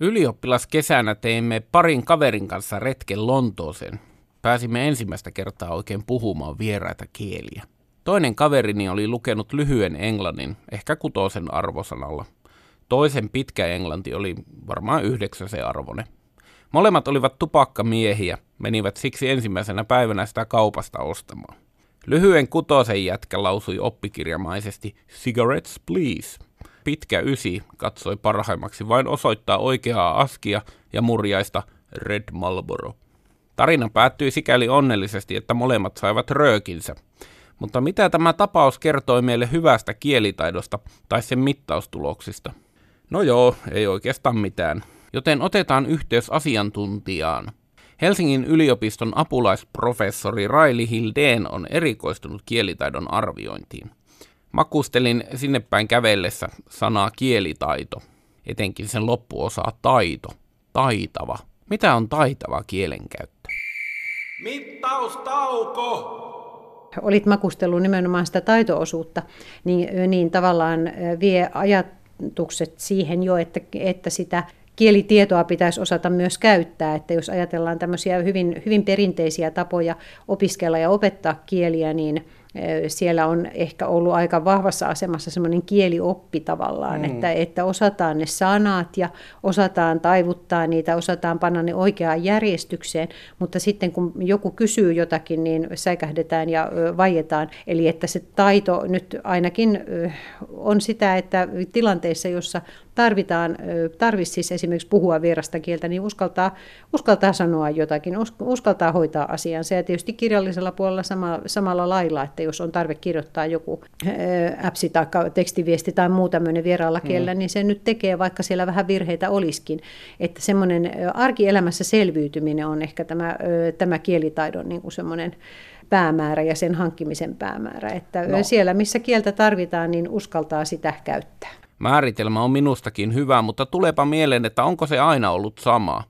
Ylioppilaskesänä teimme parin kaverin kanssa retken Lontooseen. Pääsimme ensimmäistä kertaa oikein puhumaan vieraita kieliä. Toinen kaverini oli lukenut lyhyen englannin, ehkä kutosen arvosanalla. Toisen pitkä englanti oli varmaan yhdeksäsen arvone. Molemmat olivat tupakkamiehiä, menivät siksi ensimmäisenä päivänä sitä kaupasta ostamaan. Lyhyen kutosen jätkä lausui oppikirjamaisesti Cigarettes please. Pitkä ysi katsoi parhaimmaksi vain osoittaa oikeaa askia ja murjaista Red Marlboro. Tarina päättyi sikäli onnellisesti, että molemmat saivat röökinsä. Mutta mitä tämä tapaus kertoi meille hyvästä kielitaidosta tai sen mittaustuloksista? No joo, ei oikeastaan mitään. Joten otetaan yhteys asiantuntijaan. Helsingin yliopiston apulaisprofessori Raili Hildeen on erikoistunut kielitaidon arviointiin. Makustelin sinne päin kävellessä sanaa kielitaito, etenkin sen loppuosaa taito, taitava. Mitä on taitava kielenkäyttö? Mittaustauko! Olit makustellut nimenomaan sitä taitoosuutta, niin, niin tavallaan vie ajatukset siihen jo, että, että sitä kielitietoa pitäisi osata myös käyttää, että jos ajatellaan tämmöisiä hyvin, hyvin perinteisiä tapoja opiskella ja opettaa kieliä, niin siellä on ehkä ollut aika vahvassa asemassa semmoinen kielioppi tavallaan, mm. että, että osataan ne sanat ja osataan taivuttaa niitä, osataan panna ne oikeaan järjestykseen, mutta sitten kun joku kysyy jotakin, niin säikähdetään ja vaietaan. Eli että se taito nyt ainakin on sitä, että tilanteissa, jossa tarvitaan, tarvitsisi siis esimerkiksi puhua vierasta kieltä, niin uskaltaa, uskaltaa sanoa jotakin, uskaltaa hoitaa asiansa. Ja tietysti kirjallisella puolella sama, samalla lailla, että jos on tarve kirjoittaa joku appsi tai tekstiviesti tai muu tämmöinen vieraalla kielellä, mm. niin se nyt tekee, vaikka siellä vähän virheitä olisikin. Että semmoinen arkielämässä selviytyminen on ehkä tämä, tämä kielitaidon niin kuin semmoinen päämäärä ja sen hankkimisen päämäärä. Että no. siellä, missä kieltä tarvitaan, niin uskaltaa sitä käyttää. Määritelmä on minustakin hyvä, mutta tuleepa mieleen, että onko se aina ollut sama.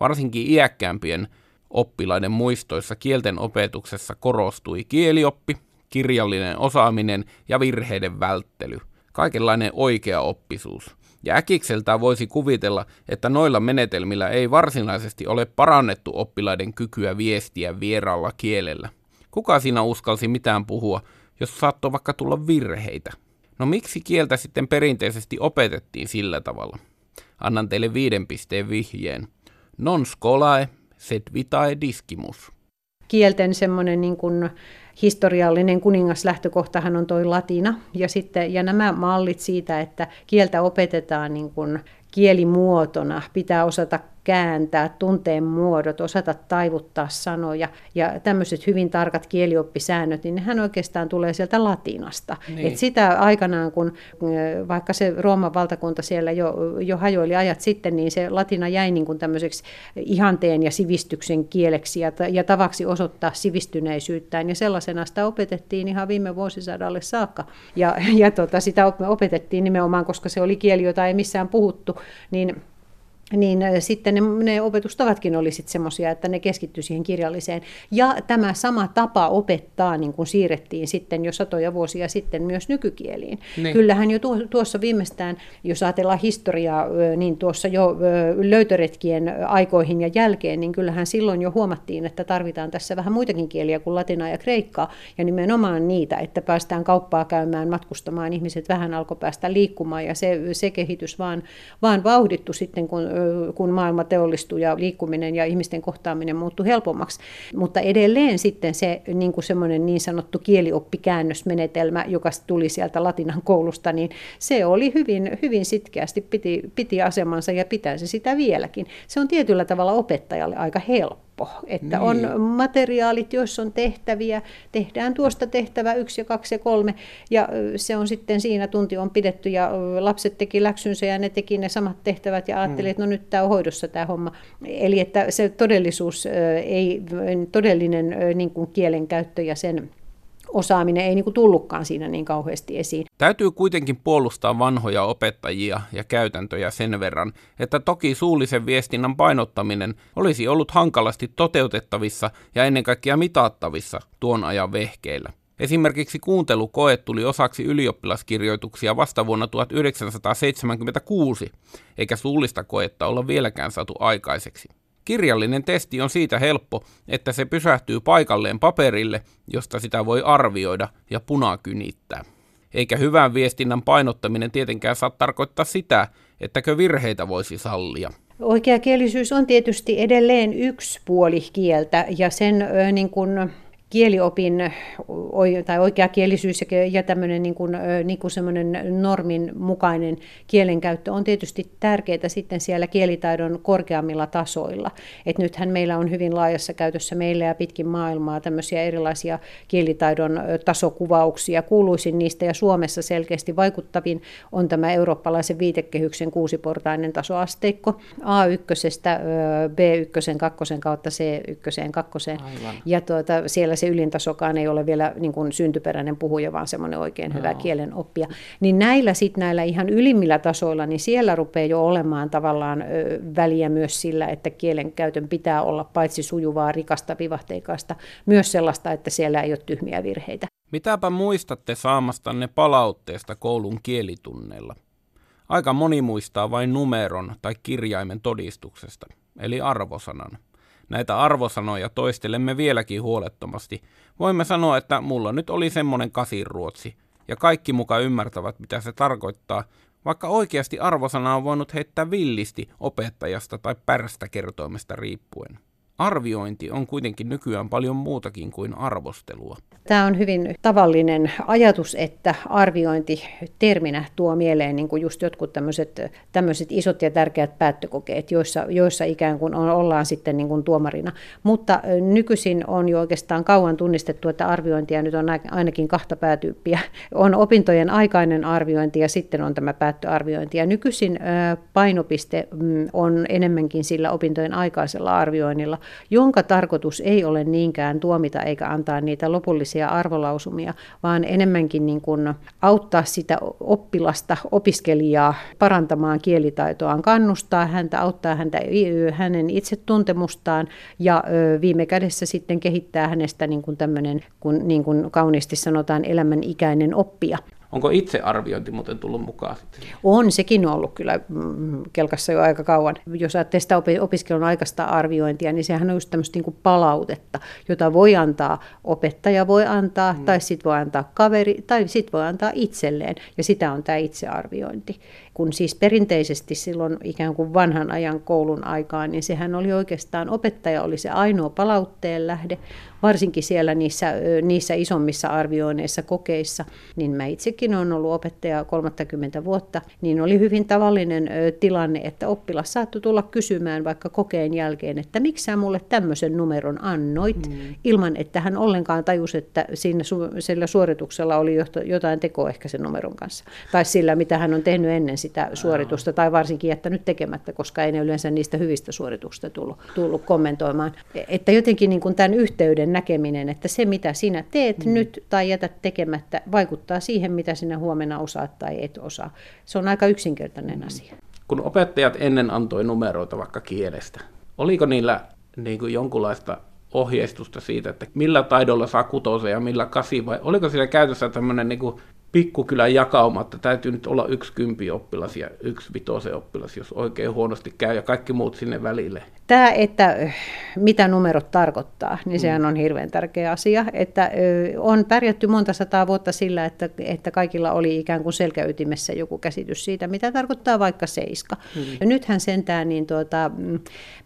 Varsinkin iäkkäämpien oppilaiden muistoissa kielten opetuksessa korostui kielioppi, kirjallinen osaaminen ja virheiden välttely. Kaikenlainen oikea oppisuus. Ja äkikseltään voisi kuvitella, että noilla menetelmillä ei varsinaisesti ole parannettu oppilaiden kykyä viestiä vieraalla kielellä. Kuka siinä uskalsi mitään puhua, jos saattoi vaikka tulla virheitä? No miksi kieltä sitten perinteisesti opetettiin sillä tavalla? Annan teille viiden pisteen vihjeen. Non scolae, sed vitae discimus. Kielten semmoinen niin kuin historiallinen kuningaslähtökohtahan on toi latina. Ja, sitten, ja nämä mallit siitä, että kieltä opetetaan niin kuin kielimuotona, pitää osata kääntää tunteen muodot, osata taivuttaa sanoja ja tämmöiset hyvin tarkat kielioppisäännöt, niin nehän oikeastaan tulee sieltä latinasta. Niin. Et sitä aikanaan, kun vaikka se Rooman valtakunta siellä jo, jo hajoili ajat sitten, niin se latina jäi niin kuin tämmöiseksi ihanteen ja sivistyksen kieleksi ja, ja tavaksi osoittaa sivistyneisyyttään ja sellaisena sitä opetettiin ihan viime vuosisadalle saakka. Ja, ja tota, sitä opetettiin nimenomaan, koska se oli kieli, jota ei missään puhuttu, niin niin sitten ne, ne opetustavatkin oli sitten semmoisia, että ne keskittyivät siihen kirjalliseen. Ja tämä sama tapa opettaa niin kuin siirrettiin sitten jo satoja vuosia sitten myös nykykieliin. Niin. Kyllähän jo tuossa viimeistään, jos ajatellaan historiaa, niin tuossa jo löytöretkien aikoihin ja jälkeen, niin kyllähän silloin jo huomattiin, että tarvitaan tässä vähän muitakin kieliä kuin latinaa ja kreikkaa. Ja nimenomaan niitä, että päästään kauppaa käymään, matkustamaan, ihmiset vähän alkoi päästä liikkumaan ja se, se kehitys vaan, vaan vauhdittu sitten, kun kun maailma teollistui ja liikkuminen ja ihmisten kohtaaminen muuttui helpommaksi. Mutta edelleen sitten se niin kuin semmoinen niin sanottu kielioppikäännösmenetelmä, joka tuli sieltä latinan koulusta, niin se oli hyvin, hyvin sitkeästi, piti, piti asemansa ja pitää se sitä vieläkin. Se on tietyllä tavalla opettajalle aika helppo helppo, että niin. on materiaalit, joissa on tehtäviä, tehdään tuosta tehtävä yksi ja kaksi ja kolme, ja se on sitten siinä tunti on pidetty, ja lapset teki läksynsä, ja ne teki ne samat tehtävät, ja ajatteli, mm. että no nyt tämä on hoidossa tämä homma. Eli että se todellisuus ei, todellinen niin kuin kielenkäyttö ja sen osaaminen ei niin tullutkaan siinä niin kauheasti esiin. Täytyy kuitenkin puolustaa vanhoja opettajia ja käytäntöjä sen verran, että toki suullisen viestinnän painottaminen olisi ollut hankalasti toteutettavissa ja ennen kaikkea mitattavissa tuon ajan vehkeillä. Esimerkiksi kuuntelukoe tuli osaksi ylioppilaskirjoituksia vasta vuonna 1976, eikä suullista koetta olla vieläkään saatu aikaiseksi. Kirjallinen testi on siitä helppo, että se pysähtyy paikalleen paperille, josta sitä voi arvioida ja punakynittää. Eikä hyvän viestinnän painottaminen tietenkään saa tarkoittaa sitä, ettäkö virheitä voisi sallia. Oikeakielisyys on tietysti edelleen yksi puoli kieltä ja sen niin kuin, kieliopin tai oikeakielisyys ja tämmöinen niin kuin, niin kuin semmoinen normin mukainen kielenkäyttö on tietysti tärkeää sitten siellä kielitaidon korkeammilla tasoilla. Et nythän meillä on hyvin laajassa käytössä meillä ja pitkin maailmaa tämmöisiä erilaisia kielitaidon tasokuvauksia. Kuuluisin niistä ja Suomessa selkeästi vaikuttavin on tämä eurooppalaisen viitekehyksen kuusiportainen tasoasteikko A1, B1, 2 kautta C1, 2. Aivan. Ja tuota, siellä se ylintasokaan ei ole vielä niin kuin syntyperäinen puhuja, vaan semmoinen oikein no. hyvä kielen oppija. Niin näillä sitten näillä ihan ylimmillä tasoilla, niin siellä rupeaa jo olemaan tavallaan väliä myös sillä, että kielen käytön pitää olla paitsi sujuvaa, rikasta, vivahteikasta, myös sellaista, että siellä ei ole tyhmiä virheitä. Mitäpä muistatte saamastanne palautteesta koulun kielitunneilla? Aika moni muistaa vain numeron tai kirjaimen todistuksesta, eli arvosanan. Näitä arvosanoja toistelemme vieläkin huolettomasti. Voimme sanoa, että mulla nyt oli semmonen kasirruotsi, ja kaikki muka ymmärtävät, mitä se tarkoittaa, vaikka oikeasti arvosana on voinut heittää villisti opettajasta tai pärstä kertoimesta riippuen. Arviointi on kuitenkin nykyään paljon muutakin kuin arvostelua. Tämä on hyvin tavallinen ajatus, että arviointi terminä tuo mieleen niin kuin just jotkut tämmöiset, tämmöiset isot ja tärkeät päättökokeet, joissa, joissa ikään kuin on, ollaan sitten niin kuin tuomarina. Mutta nykyisin on jo oikeastaan kauan tunnistettu, että arviointia nyt on ainakin kahta päätyyppiä. On opintojen aikainen arviointi ja sitten on tämä päättöarviointi. Ja nykyisin painopiste mm, on enemmänkin sillä opintojen aikaisella arvioinnilla, jonka tarkoitus ei ole niinkään tuomita eikä antaa niitä lopullisia arvolausumia, vaan enemmänkin niin kuin auttaa sitä oppilasta, opiskelijaa parantamaan kielitaitoaan, kannustaa häntä, auttaa häntä hänen itsetuntemustaan ja viime kädessä sitten kehittää hänestä niin kuin tämmöinen, kun, niin kuin kauniisti sanotaan, elämän ikäinen oppija. Onko itsearviointi muuten tullut mukaan? Sitten? On, sekin on ollut kyllä mm, kelkassa jo aika kauan. Jos ajattelee sitä opiskelun aikaista arviointia, niin sehän on just tämmöistä niin palautetta, jota voi antaa opettaja voi antaa, mm. tai sitten voi antaa kaveri, tai sitten voi antaa itselleen. Ja sitä on tämä itsearviointi kun siis perinteisesti silloin ikään kuin vanhan ajan koulun aikaan, niin sehän oli oikeastaan, opettaja oli se ainoa palautteen lähde, varsinkin siellä niissä, niissä isommissa arvioineissa kokeissa, niin mä itsekin olen ollut opettaja 30 vuotta, niin oli hyvin tavallinen tilanne, että oppilas saattoi tulla kysymään vaikka kokeen jälkeen, että miksi sä mulle tämmöisen numeron annoit, mm. ilman että hän ollenkaan tajusi, että siinä su- sillä suorituksella oli jotain tekoa ehkä sen numeron kanssa, tai sillä, mitä hän on tehnyt ennen sitä suoritusta tai varsinkin jättänyt tekemättä, koska ei ne yleensä niistä hyvistä suorituksista tullut, tullut kommentoimaan. Että jotenkin niin kuin tämän yhteyden näkeminen, että se mitä sinä teet mm. nyt tai jätät tekemättä vaikuttaa siihen, mitä sinä huomenna osaat tai et osaa. Se on aika yksinkertainen mm. asia. Kun opettajat ennen antoi numeroita vaikka kielestä, oliko niillä niin kuin jonkunlaista ohjeistusta siitä, että millä taidolla saa kutosen ja millä kasi, vai oliko siellä käytössä tämmöinen niin kuin pikkukylän jakauma, että täytyy nyt olla yksi kympi oppilas ja yksi vitosen oppilas, jos oikein huonosti käy, ja kaikki muut sinne välille. Tämä, että mitä numerot tarkoittaa, niin mm. sehän on hirveän tärkeä asia. Että on pärjätty monta sataa vuotta sillä, että, että kaikilla oli ikään kuin selkäytimessä joku käsitys siitä, mitä tarkoittaa vaikka seiska. Mm. Ja nythän sentään niin tuota,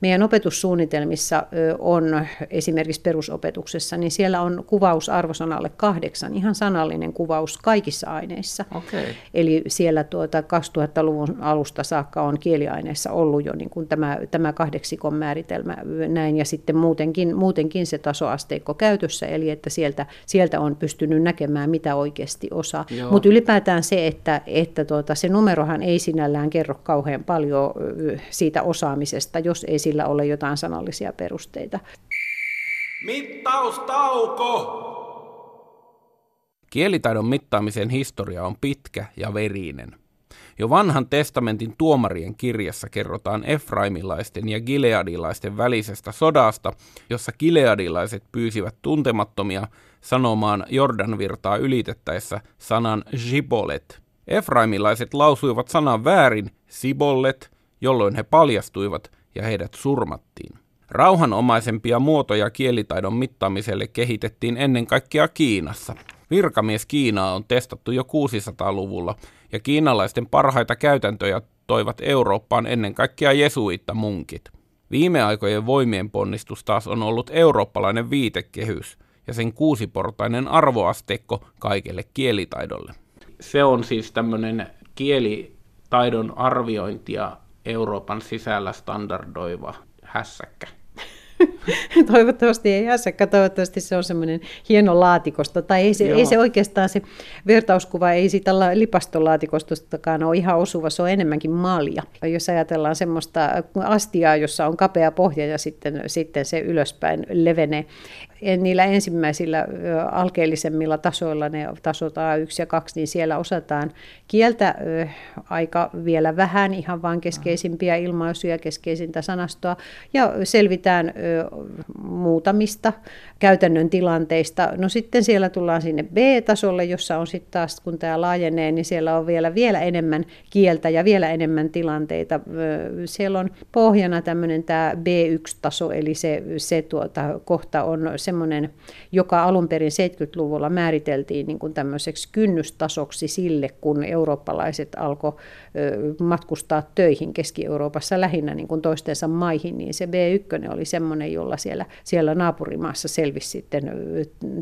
meidän opetussuunnitelmissa on esimerkiksi perusopetuksessa, niin siellä on kuvaus arvosanalle kahdeksan, ihan sanallinen kuvaus kaikissa aineissa. Okay. Eli siellä tuota 2000-luvun alusta saakka on kieliaineissa ollut jo niin kuin tämä, tämä kahdeksikon määritelmä näin, ja sitten muutenkin, muutenkin se tasoasteikko käytössä, eli että sieltä, sieltä on pystynyt näkemään, mitä oikeasti osaa. Mutta ylipäätään se, että, että tuota, se numerohan ei sinällään kerro kauhean paljon siitä osaamisesta, jos ei sillä ole jotain sanallisia perusteita. Mittaustauko! Kielitaidon mittaamisen historia on pitkä ja verinen. Jo vanhan testamentin tuomarien kirjassa kerrotaan Efraimilaisten ja Gileadilaisten välisestä sodasta, jossa Gileadilaiset pyysivät tuntemattomia sanomaan Jordanvirtaa ylitettäessä sanan Jibolet. Efraimilaiset lausuivat sanan väärin, Sibollet, jolloin he paljastuivat ja heidät surmattiin. Rauhanomaisempia muotoja kielitaidon mittaamiselle kehitettiin ennen kaikkea Kiinassa. Virkamies Kiinaa on testattu jo 600-luvulla, ja kiinalaisten parhaita käytäntöjä toivat Eurooppaan ennen kaikkea jesuitta munkit. Viime aikojen voimien ponnistus taas on ollut eurooppalainen viitekehys ja sen kuusiportainen arvoasteikko kaikelle kielitaidolle. Se on siis tämmöinen kielitaidon arviointia Euroopan sisällä standardoiva hässäkkä. toivottavasti ei hässäkkä, toivottavasti se on semmoinen hieno laatikosto. Tai ei se, ei se oikeastaan se vertauskuva, ei siitä lipastolaatikostostakaan ole ihan osuva, se on enemmänkin malja. Jos ajatellaan semmoista astiaa, jossa on kapea pohja ja sitten, sitten se ylöspäin levenee niillä ensimmäisillä alkeellisemmilla tasoilla, ne tasot A1 ja 2, niin siellä osataan kieltä aika vielä vähän, ihan vain keskeisimpiä ilmaisuja, keskeisintä sanastoa, ja selvitään muutamista käytännön tilanteista. No sitten siellä tullaan sinne B-tasolle, jossa on sitten taas, kun tämä laajenee, niin siellä on vielä, vielä enemmän kieltä ja vielä enemmän tilanteita. Siellä on pohjana tämmöinen tämä B1-taso, eli se, se tuota, kohta on semmoinen, joka alun perin 70-luvulla määriteltiin niin kuin tämmöiseksi kynnystasoksi sille, kun eurooppalaiset alkoi matkustaa töihin Keski-Euroopassa lähinnä niin kuin toistensa maihin, niin se B1 oli semmoinen, jolla siellä, siellä naapurimaassa selvisi sitten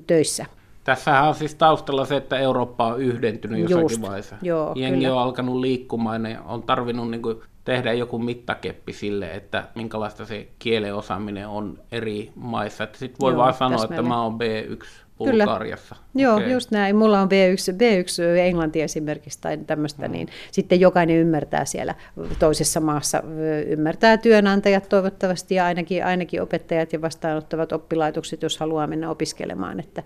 töissä. Tässähän on siis taustalla se, että Eurooppa on yhdentynyt jossakin Just, vaiheessa. Joo, Jengi kyllä. on alkanut liikkumaan ja on tarvinnut niin kuin tehdä joku mittakeppi sille, että minkälaista se kielen osaaminen on eri maissa. Sitten voi Joo, vaan sanoa, että mä oon B1 Bulgariassa. Kyllä. Joo, okay. just näin. Mulla on B1, B1 englanti esimerkiksi tai tämmöistä, mm. niin sitten jokainen ymmärtää siellä toisessa maassa, ymmärtää työnantajat toivottavasti ja ainakin, ainakin opettajat ja vastaanottavat oppilaitokset, jos haluaa mennä opiskelemaan, että,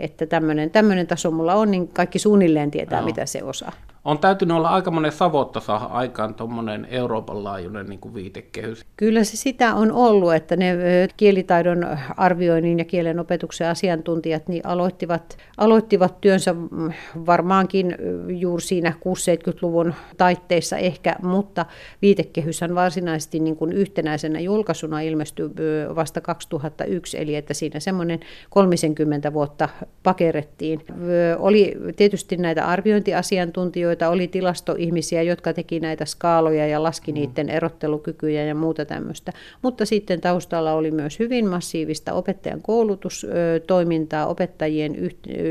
että tämmöinen taso mulla on, niin kaikki suunnilleen tietää, Joo. mitä se osaa. On täytynyt olla aika monen savotta saada aikaan tuommoinen Euroopan laajuinen niin kuin viitekehys. Kyllä se sitä on ollut, että ne kielitaidon arvioinnin ja kielen opetuksen asiantuntijat niin aloittivat, aloittivat työnsä mm, varmaankin juuri siinä 6-70-luvun taitteissa ehkä, mutta viitekehyshän varsinaisesti niin kuin yhtenäisenä julkaisuna ilmestyi vasta 2001, eli että siinä semmoinen 30 vuotta pakerettiin. Oli tietysti näitä arviointiasiantuntijoita, oli tilastoihmisiä, jotka teki näitä skaaloja ja laski mm. niiden erottelukykyjä ja muuta tämmöistä, mutta sitten taustalla oli myös hyvin massiivista opettajan koulutustoimintaa, opettajien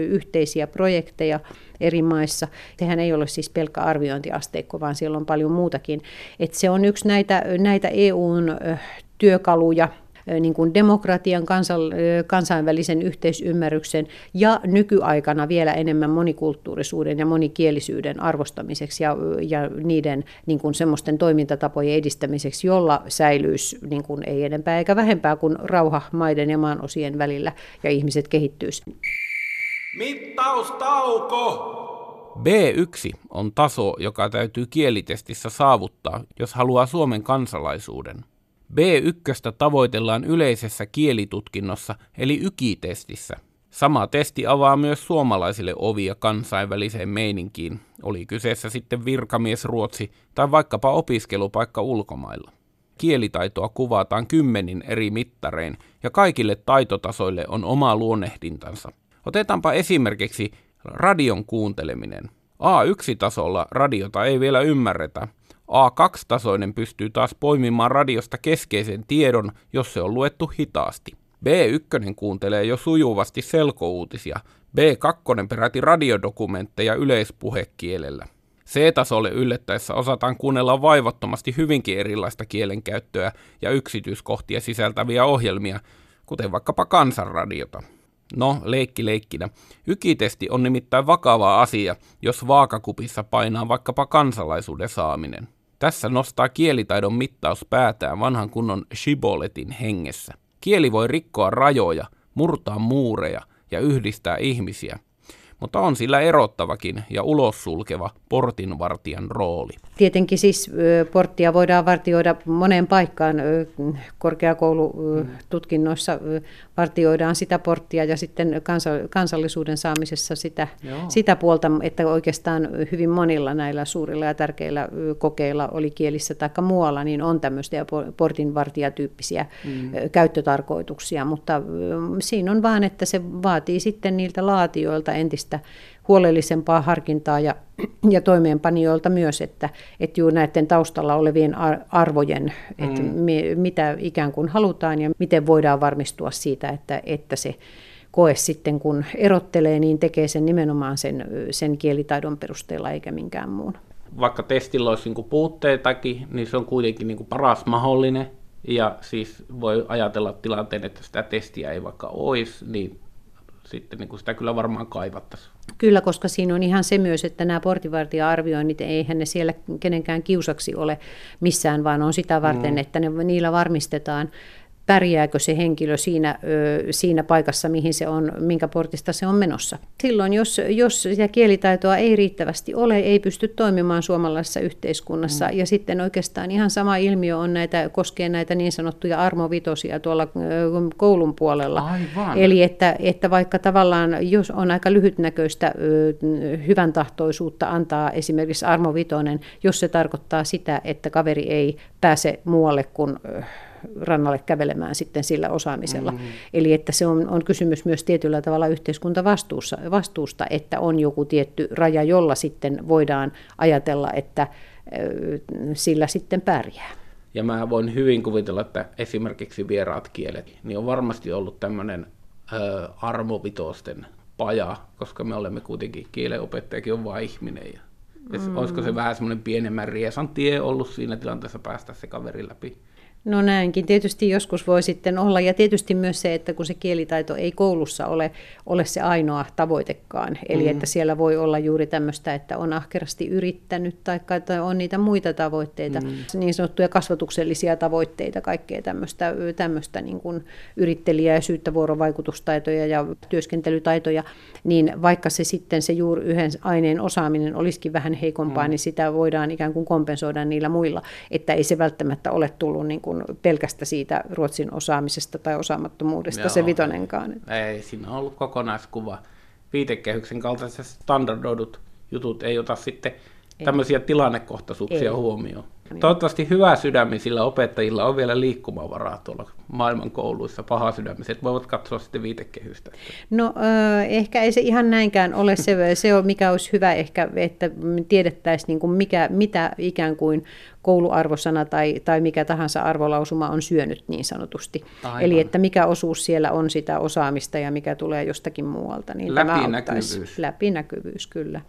yhteisiä projekteja eri maissa. Sehän ei ole siis pelkkä arviointiasteikko, vaan siellä on paljon muutakin. Et se on yksi näitä, näitä EUn työkaluja, niin kuin demokratian, kansainvälisen yhteisymmärryksen ja nykyaikana vielä enemmän monikulttuurisuuden ja monikielisyyden arvostamiseksi ja, ja niiden niin kuin semmoisten toimintatapojen edistämiseksi, jolla säilyisi niin kuin ei enempää eikä vähempää kuin rauha maiden ja maan osien välillä ja ihmiset kehittyisi. Mittaustauko! B1 on taso, joka täytyy kielitestissä saavuttaa, jos haluaa Suomen kansalaisuuden. B1 tavoitellaan yleisessä kielitutkinnossa eli YKI-testissä. Sama testi avaa myös suomalaisille ovia kansainväliseen meininkiin, oli kyseessä sitten virkamies Ruotsi tai vaikkapa opiskelupaikka ulkomailla. Kielitaitoa kuvataan kymmenin eri mittarein ja kaikille taitotasoille on oma luonnehdintansa. Otetaanpa esimerkiksi radion kuunteleminen. A1-tasolla radiota ei vielä ymmärretä, A2-tasoinen pystyy taas poimimaan radiosta keskeisen tiedon, jos se on luettu hitaasti. B1 kuuntelee jo sujuvasti selkouutisia, B2 peräti radiodokumentteja yleispuhekielellä. C-tasolle yllättäessä osataan kuunnella vaivattomasti hyvinkin erilaista kielenkäyttöä ja yksityiskohtia sisältäviä ohjelmia, kuten vaikkapa kansanradiota. No, leikki leikkinä. Ykitesti on nimittäin vakava asia, jos vaakakupissa painaa vaikkapa kansalaisuuden saaminen. Tässä nostaa kielitaidon mittaus päätään vanhan kunnon shiboletin hengessä. Kieli voi rikkoa rajoja, murtaa muureja ja yhdistää ihmisiä. Mutta on sillä erottavakin ja ulos sulkeva portinvartijan rooli. Tietenkin siis porttia voidaan vartioida moneen paikkaan. Korkeakoulututkinnoissa vartioidaan sitä porttia ja sitten kansallisuuden saamisessa sitä, sitä puolta, että oikeastaan hyvin monilla näillä suurilla ja tärkeillä kokeilla oli kielissä tai muualla, niin on tämmöisiä portinvartijatyyppisiä mm. käyttötarkoituksia, mutta siinä on vaan, että se vaatii sitten niiltä laatioilta entistä huolellisempaa harkintaa ja, ja toimeenpanijoilta myös, että, että juuri näiden taustalla olevien arvojen, että mm. mitä ikään kuin halutaan ja miten voidaan varmistua siitä, että, että se koe sitten, kun erottelee, niin tekee sen nimenomaan sen, sen kielitaidon perusteella eikä minkään muun. Vaikka testillä olisi niin puutteitakin, niin se on kuitenkin niin paras mahdollinen. Ja siis voi ajatella tilanteen, että sitä testiä ei vaikka olisi, niin sitten niin kuin sitä kyllä varmaan kaivattaisiin. Kyllä, koska siinä on ihan se myös, että nämä portinvartija-arvioinnit, eihän ne siellä kenenkään kiusaksi ole missään, vaan on sitä varten, mm. että ne, niillä varmistetaan pärjääkö se henkilö siinä, siinä paikassa, mihin se on, minkä portista se on menossa. Silloin, jos, jos sitä kielitaitoa ei riittävästi ole, ei pysty toimimaan suomalaisessa yhteiskunnassa. Mm. Ja sitten oikeastaan ihan sama ilmiö on näitä, koskee näitä niin sanottuja armovitosia tuolla koulun puolella. Aivan. Eli että, että vaikka tavallaan, jos on aika lyhytnäköistä hyvän tahtoisuutta antaa esimerkiksi armovitonen, jos se tarkoittaa sitä, että kaveri ei pääse muualle kuin rannalle kävelemään sitten sillä osaamisella. Mm-hmm. Eli että se on, on kysymys myös tietyllä tavalla yhteiskuntavastuusta, vastuusta, että on joku tietty raja, jolla sitten voidaan ajatella, että sillä sitten pärjää. Ja mä voin hyvin kuvitella, että esimerkiksi vieraat kielet, niin on varmasti ollut tämmöinen armovitosten paja, koska me olemme kuitenkin kielenopettajakin on vain ihminen. Ja, mm. Olisiko se vähän semmoinen pienemmän riesan tie ollut siinä tilanteessa päästä se kaveri läpi? No näinkin tietysti joskus voi sitten olla, ja tietysti myös se, että kun se kielitaito ei koulussa ole, ole se ainoa tavoitekaan, eli mm. että siellä voi olla juuri tämmöistä, että on ahkerasti yrittänyt, tai että on niitä muita tavoitteita, mm. niin sanottuja kasvatuksellisia tavoitteita, kaikkea tämmöistä, tämmöistä niin kuin yrittelijä- ja syyttävuorovaikutustaitoja ja työskentelytaitoja, niin vaikka se sitten se juuri yhden aineen osaaminen olisikin vähän heikompaa, mm. niin sitä voidaan ikään kuin kompensoida niillä muilla, että ei se välttämättä ole tullut niin kuin pelkästä siitä Ruotsin osaamisesta tai osaamattomuudesta Joo, se vitonenkaan. Ei, siinä on ollut kokonaiskuva. Viitekehyksen kaltaiset standardoidut jutut ei ota sitten ei. tämmöisiä tilannekohtaisuuksia ei. huomioon. Niin. Toivottavasti hyvä sydämisillä opettajilla on vielä liikkumavaraa tuolla maailman kouluissa. Paha sydämiset voivat katsoa sitten viitekehystä. No ehkä ei se ihan näinkään ole se, se on, mikä olisi hyvä ehkä, että tiedettäisiin niin kuin mikä, mitä ikään kuin kouluarvosana tai, tai mikä tahansa arvolausuma on syönyt niin sanotusti. Aivan. Eli että mikä osuus siellä on sitä osaamista ja mikä tulee jostakin muualta. Niin Läpinäkyvyys. Läpinäkyvyys, kyllä.